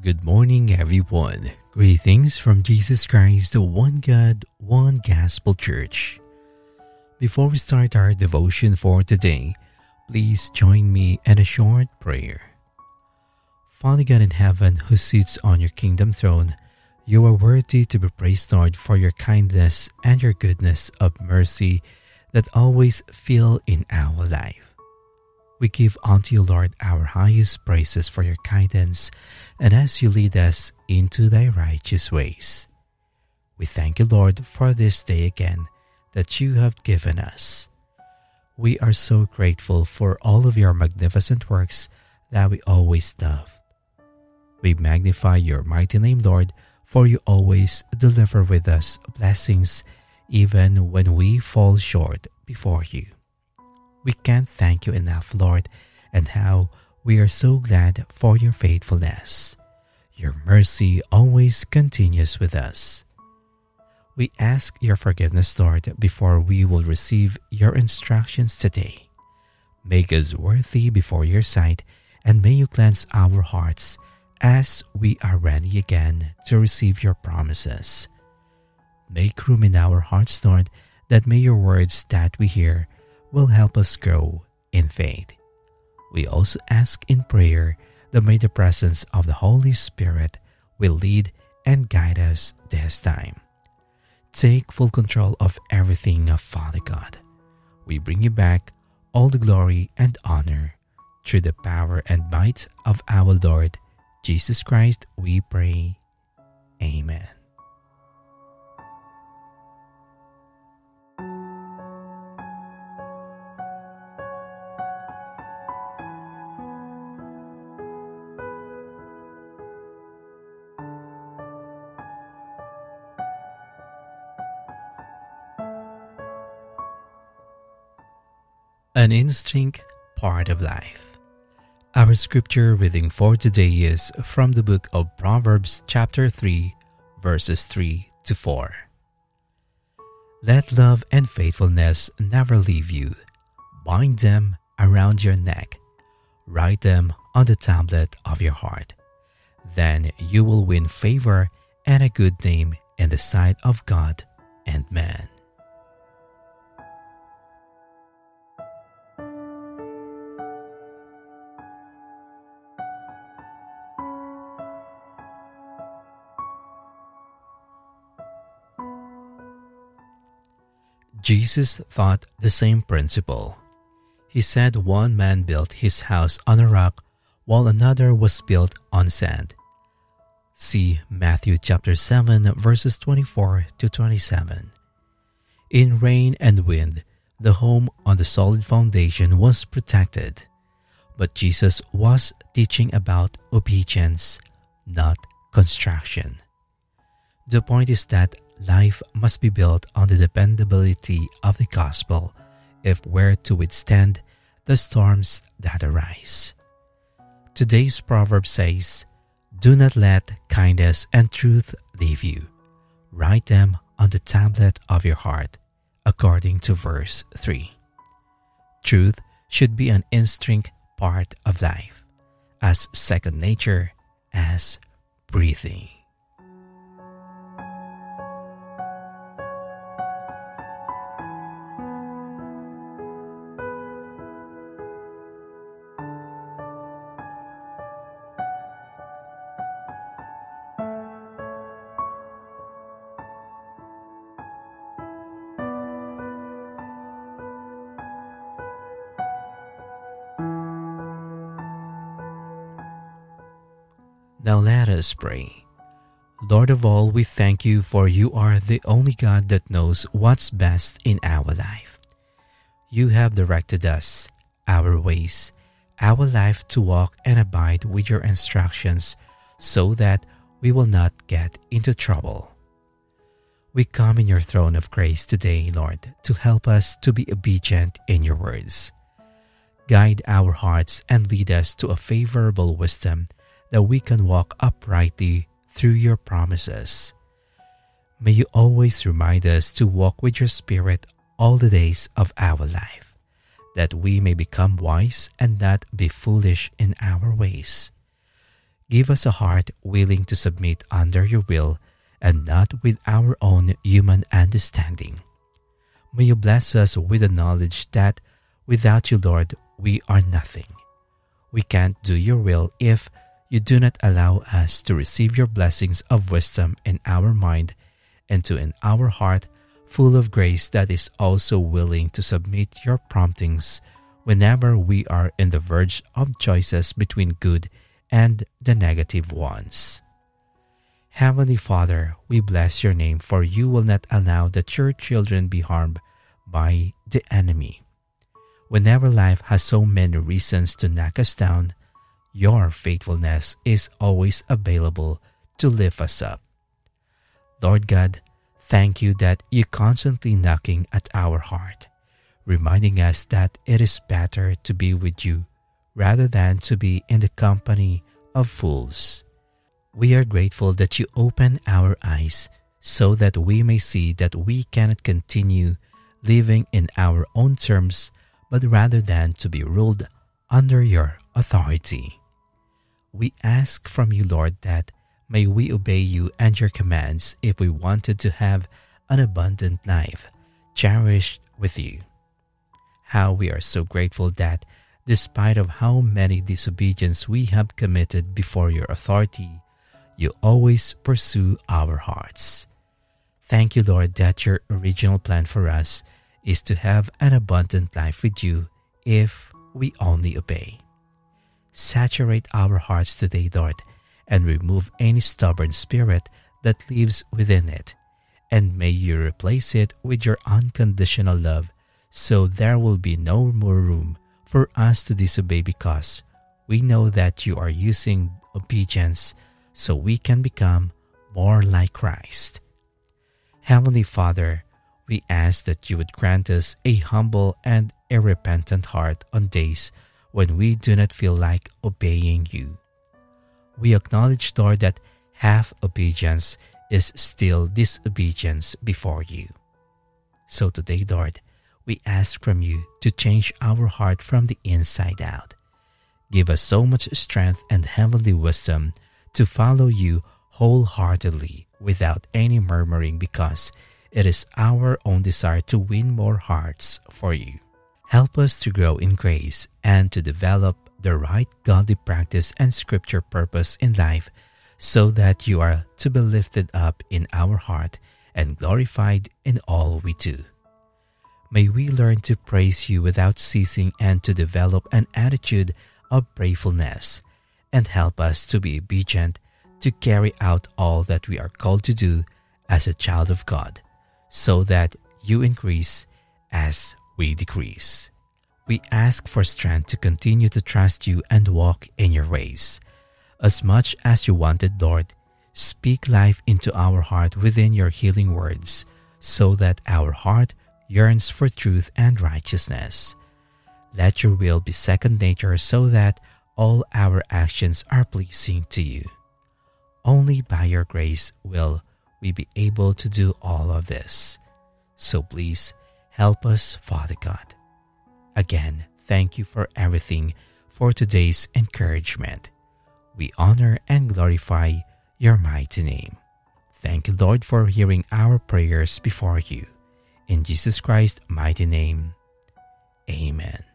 Good morning, everyone. Greetings from Jesus Christ, the one God, one gospel church. Before we start our devotion for today, please join me in a short prayer. Father God in heaven, who sits on your kingdom throne, you are worthy to be praised, Lord, for your kindness and your goodness of mercy that always fill in our life. We give unto you, Lord, our highest praises for your guidance, and as you lead us into thy righteous ways. We thank you, Lord, for this day again that you have given us. We are so grateful for all of your magnificent works that we always love. We magnify your mighty name, Lord, for you always deliver with us blessings even when we fall short before you. We can't thank you enough, Lord, and how we are so glad for your faithfulness. Your mercy always continues with us. We ask your forgiveness, Lord, before we will receive your instructions today. Make us worthy before your sight, and may you cleanse our hearts as we are ready again to receive your promises. Make room in our hearts, Lord, that may your words that we hear will help us grow in faith. We also ask in prayer that may the presence of the Holy Spirit will lead and guide us this time. Take full control of everything, Father God. We bring you back all the glory and honor through the power and might of our Lord Jesus Christ, we pray. Amen. An Intrinsic part of life. Our scripture reading for today is from the book of Proverbs, chapter 3, verses 3 to 4. Let love and faithfulness never leave you. Bind them around your neck. Write them on the tablet of your heart. Then you will win favor and a good name in the sight of God and man. Jesus thought the same principle. He said one man built his house on a rock while another was built on sand. See Matthew chapter 7 verses 24 to 27. In rain and wind, the home on the solid foundation was protected. But Jesus was teaching about obedience, not construction. The point is that life must be built on the dependability of the gospel if we're to withstand the storms that arise. Today's proverb says, Do not let kindness and truth leave you. Write them on the tablet of your heart, according to verse 3. Truth should be an intrinsic part of life, as second nature as breathing. Now let us pray. Lord of all, we thank you for you are the only God that knows what's best in our life. You have directed us, our ways, our life to walk and abide with your instructions so that we will not get into trouble. We come in your throne of grace today, Lord, to help us to be obedient in your words. Guide our hearts and lead us to a favorable wisdom that we can walk uprightly through your promises. May you always remind us to walk with your Spirit all the days of our life, that we may become wise and not be foolish in our ways. Give us a heart willing to submit under your will and not with our own human understanding. May you bless us with the knowledge that without you, Lord, we are nothing. We can't do your will if you do not allow us to receive your blessings of wisdom in our mind and to in our heart full of grace that is also willing to submit your promptings whenever we are in the verge of choices between good and the negative ones. Heavenly Father, we bless your name, for you will not allow that your children be harmed by the enemy. Whenever life has so many reasons to knock us down, your faithfulness is always available to lift us up. Lord God, thank you that you're constantly knocking at our heart, reminding us that it is better to be with you rather than to be in the company of fools. We are grateful that you open our eyes so that we may see that we cannot continue living in our own terms, but rather than to be ruled under your authority. We ask from you, Lord, that may we obey you and your commands if we wanted to have an abundant life, cherished with you. How we are so grateful that, despite of how many disobedience we have committed before your authority, you always pursue our hearts. Thank you, Lord, that your original plan for us is to have an abundant life with you if we only obey. Saturate our hearts today, Lord, and remove any stubborn spirit that lives within it. And may you replace it with your unconditional love, so there will be no more room for us to disobey because we know that you are using obedience so we can become more like Christ. Heavenly Father, we ask that you would grant us a humble and a repentant heart on days when we do not feel like obeying you. We acknowledge, Lord, that half obedience is still disobedience before you. So today, Lord, we ask from you to change our heart from the inside out. Give us so much strength and heavenly wisdom to follow you wholeheartedly without any murmuring because it is our own desire to win more hearts for you. Help us to grow in grace and to develop the right godly practice and scripture purpose in life so that you are to be lifted up in our heart and glorified in all we do. May we learn to praise you without ceasing and to develop an attitude of prayerfulness and help us to be obedient to carry out all that we are called to do as a child of God, so that you increase as we decrease. We ask for strength to continue to trust you and walk in your ways. As much as you wanted, Lord, speak life into our heart within your healing words, so that our heart yearns for truth and righteousness. Let your will be second nature so that all our actions are pleasing to you. Only by your grace will we be able to do all of this. So please help us, Father God. Again, thank you for everything for today's encouragement. We honor and glorify your mighty name. Thank you, Lord, for hearing our prayers before you. In Jesus Christ's mighty name, amen.